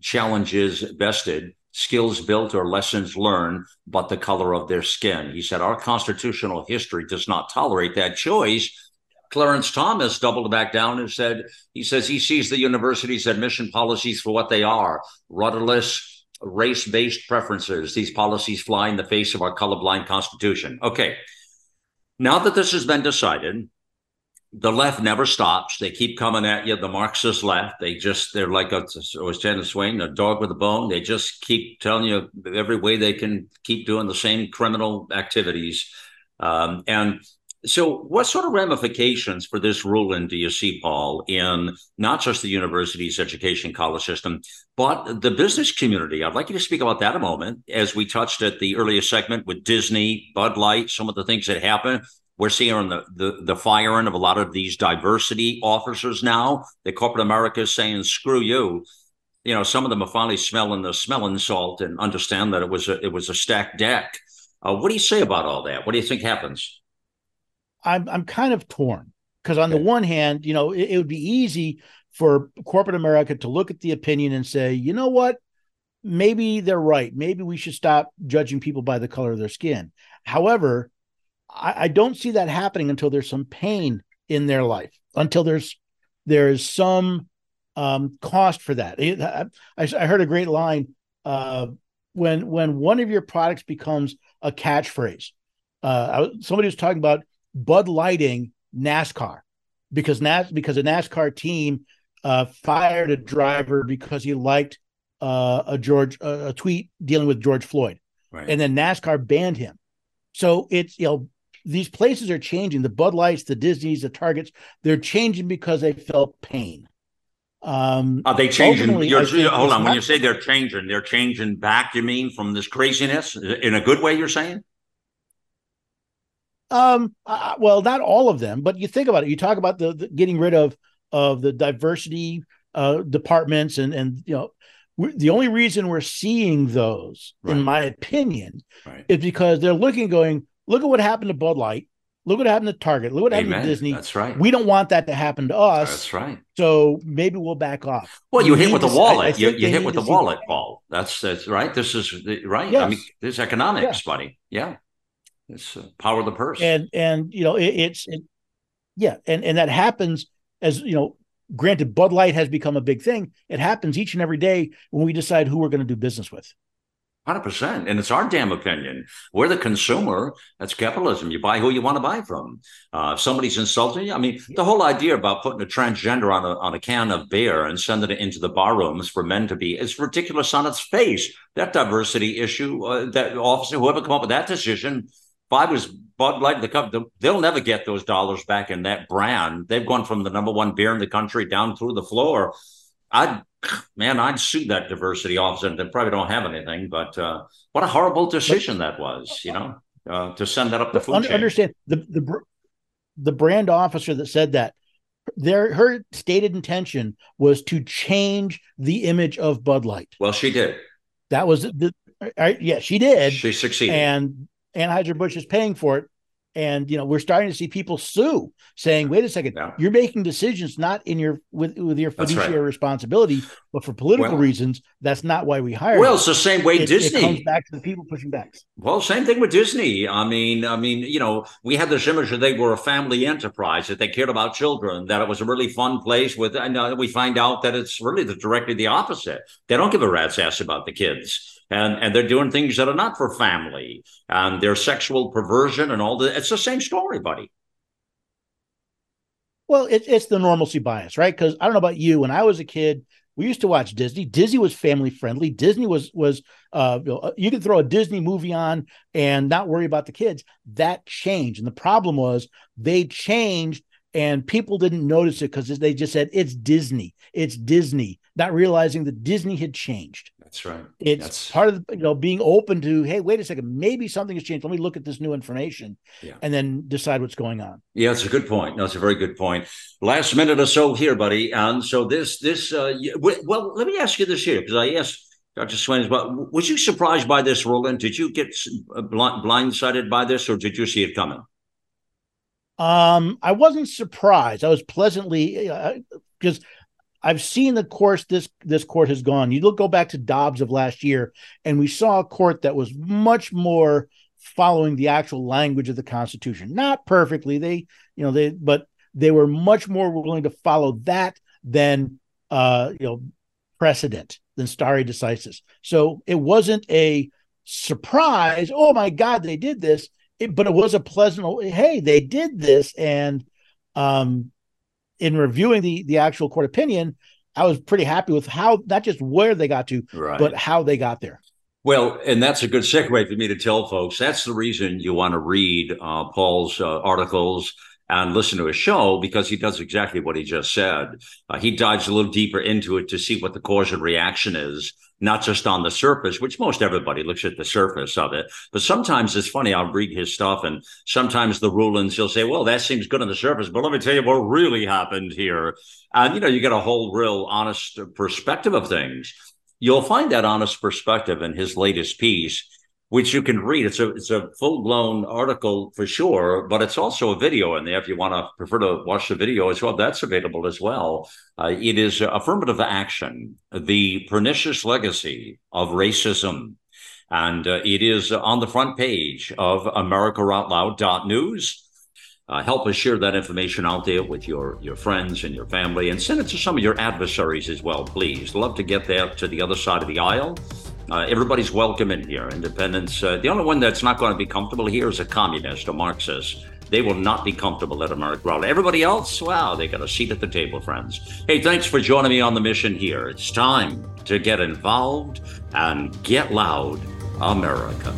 challenges vested, skills built, or lessons learned, but the color of their skin. He said, Our constitutional history does not tolerate that choice. Clarence Thomas doubled back down and said, He says he sees the university's admission policies for what they are rudderless, race based preferences. These policies fly in the face of our colorblind constitution. Okay. Now that this has been decided, the left never stops. They keep coming at you. The Marxist left. They just they're like a was Janet Swain, a dog with a bone. They just keep telling you every way they can keep doing the same criminal activities. Um, and so, what sort of ramifications for this ruling do you see, Paul, in not just the university's education college system, but the business community? I'd like you to speak about that a moment, as we touched at the earlier segment with Disney, Bud Light, some of the things that happen we're seeing the, the, the firing of a lot of these diversity officers now. The corporate America is saying, "Screw you." You know, some of them are finally smelling the smelling salt and understand that it was a it was a stacked deck. Uh, what do you say about all that? What do you think happens? I'm I'm kind of torn because on okay. the one hand, you know, it, it would be easy for corporate America to look at the opinion and say, you know what, maybe they're right. Maybe we should stop judging people by the color of their skin. However, I, I don't see that happening until there's some pain in their life, until there's there's some um, cost for that. I, I, heard a great line uh, when when one of your products becomes a catchphrase. Uh, somebody was talking about Bud Lighting NASCAR because NAS because a NASCAR team uh, fired a driver because he liked uh, a George a tweet dealing with George Floyd, right. and then NASCAR banned him. So it's you know these places are changing. The Bud Lights, the Disneys, the Targets, they're changing because they felt pain. Um, are they changing? hold on. When you say they're changing, they're changing back. You mean from this craziness in a good way? You're saying? Um. Uh, well, not all of them, but you think about it. You talk about the, the getting rid of of the diversity uh, departments, and and you know the only reason we're seeing those, right. in my opinion, right. is because they're looking, going, Look at what happened to Bud Light. Look what happened to Target. Look what Amen. happened to Disney. That's right. We don't want that to happen to us. That's right. So maybe we'll back off. Well, you hit with the wallet. you, you hit with the wallet, Paul. That's that's right. This is right. Yes. I mean, this is economics, yeah. buddy. Yeah, it's uh, power of the purse. And and you know it, it's it, Yeah, and and that happens as you know. Granted, Bud Light has become a big thing. It happens each and every day when we decide who we're going to do business with. Hundred percent, and it's our damn opinion. We're the consumer. That's capitalism. You buy who you want to buy from. Uh, if somebody's insulting you, I mean, the whole idea about putting a transgender on a on a can of beer and sending it into the bar rooms for men to be is ridiculous on its face. That diversity issue, uh, that officer, whoever come up with that decision, if I was Bud Light, the cup, they'll never get those dollars back in that brand. They've gone from the number one beer in the country down through the floor. I'd man, I'd sue that diversity officer. They probably don't have anything, but uh, what a horrible decision that was, you know, uh, to send that up the food chain. Understand the the the brand officer that said that their her stated intention was to change the image of Bud Light. Well, she did. That was the uh, yeah, she did. She succeeded, and Anheuser Busch is paying for it and you know we're starting to see people sue saying wait a second yeah. you're making decisions not in your with with your fiduciary right. responsibility but for political well, reasons that's not why we hire well it's the same way it, disney it comes back to the people pushing back well same thing with disney. I mean i mean you know we had this image that they were a family enterprise that they cared about children that it was a really fun place with and uh, we find out that it's really the directly the opposite. They don't give a rat's ass about the kids and and they're doing things that are not for family and their sexual perversion and all that. It's the same story, buddy. Well, it, it's the normalcy bias, right? Because I don't know about you. When I was a kid, we used to watch Disney. Disney was family friendly. Disney was was uh, you, know, you could throw a Disney movie on and not worry about the kids. That changed, and the problem was they changed, and people didn't notice it because they just said it's Disney, it's Disney, not realizing that Disney had changed. That's right. It's That's... part of the, you know being open to hey, wait a second, maybe something has changed. Let me look at this new information, yeah. and then decide what's going on. Yeah, it's a good point. No, it's a very good point. Last minute or so here, buddy. And so this this uh, well, let me ask you this here because I asked. Dr. Swain, but was you surprised by this, Roland? Did you get blindsided by this, or did you see it coming? Um, I wasn't surprised. I was pleasantly because uh, I've seen the course this this court has gone. You look go back to Dobbs of last year, and we saw a court that was much more following the actual language of the Constitution. Not perfectly, they you know they but they were much more willing to follow that than uh you know precedent than stare decisis. So it wasn't a surprise. Oh my God, they did this. It, but it was a pleasant. Hey, they did this, and um, in reviewing the the actual court opinion, I was pretty happy with how not just where they got to, right. but how they got there. Well, and that's a good segue for me to tell folks. That's the reason you want to read uh, Paul's uh, articles and listen to his show because he does exactly what he just said. Uh, he dives a little deeper into it to see what the cause and reaction is not just on the surface, which most everybody looks at the surface of it. But sometimes it's funny. I'll read his stuff, and sometimes the rulings he'll say, "Well, that seems good on the surface, but let me tell you what really happened here." And you know, you get a whole real honest perspective of things. You'll find that honest perspective in his latest piece which you can read. It's a it's a full blown article for sure, but it's also a video in there if you want to prefer to watch the video as well. That's available as well. Uh, it is affirmative action, the pernicious legacy of racism. And uh, it is on the front page of AmericaOutloud.news. Uh, help us share that information out there with your, your friends and your family and send it to some of your adversaries as well, please. Love to get that to the other side of the aisle. Uh, everybody's welcome in here. Independents. Uh, the only one that's not going to be comfortable here is a communist, a Marxist. They will not be comfortable at America Raleigh. Everybody else, wow, they got a seat at the table, friends. Hey, thanks for joining me on the mission here. It's time to get involved and get loud, America.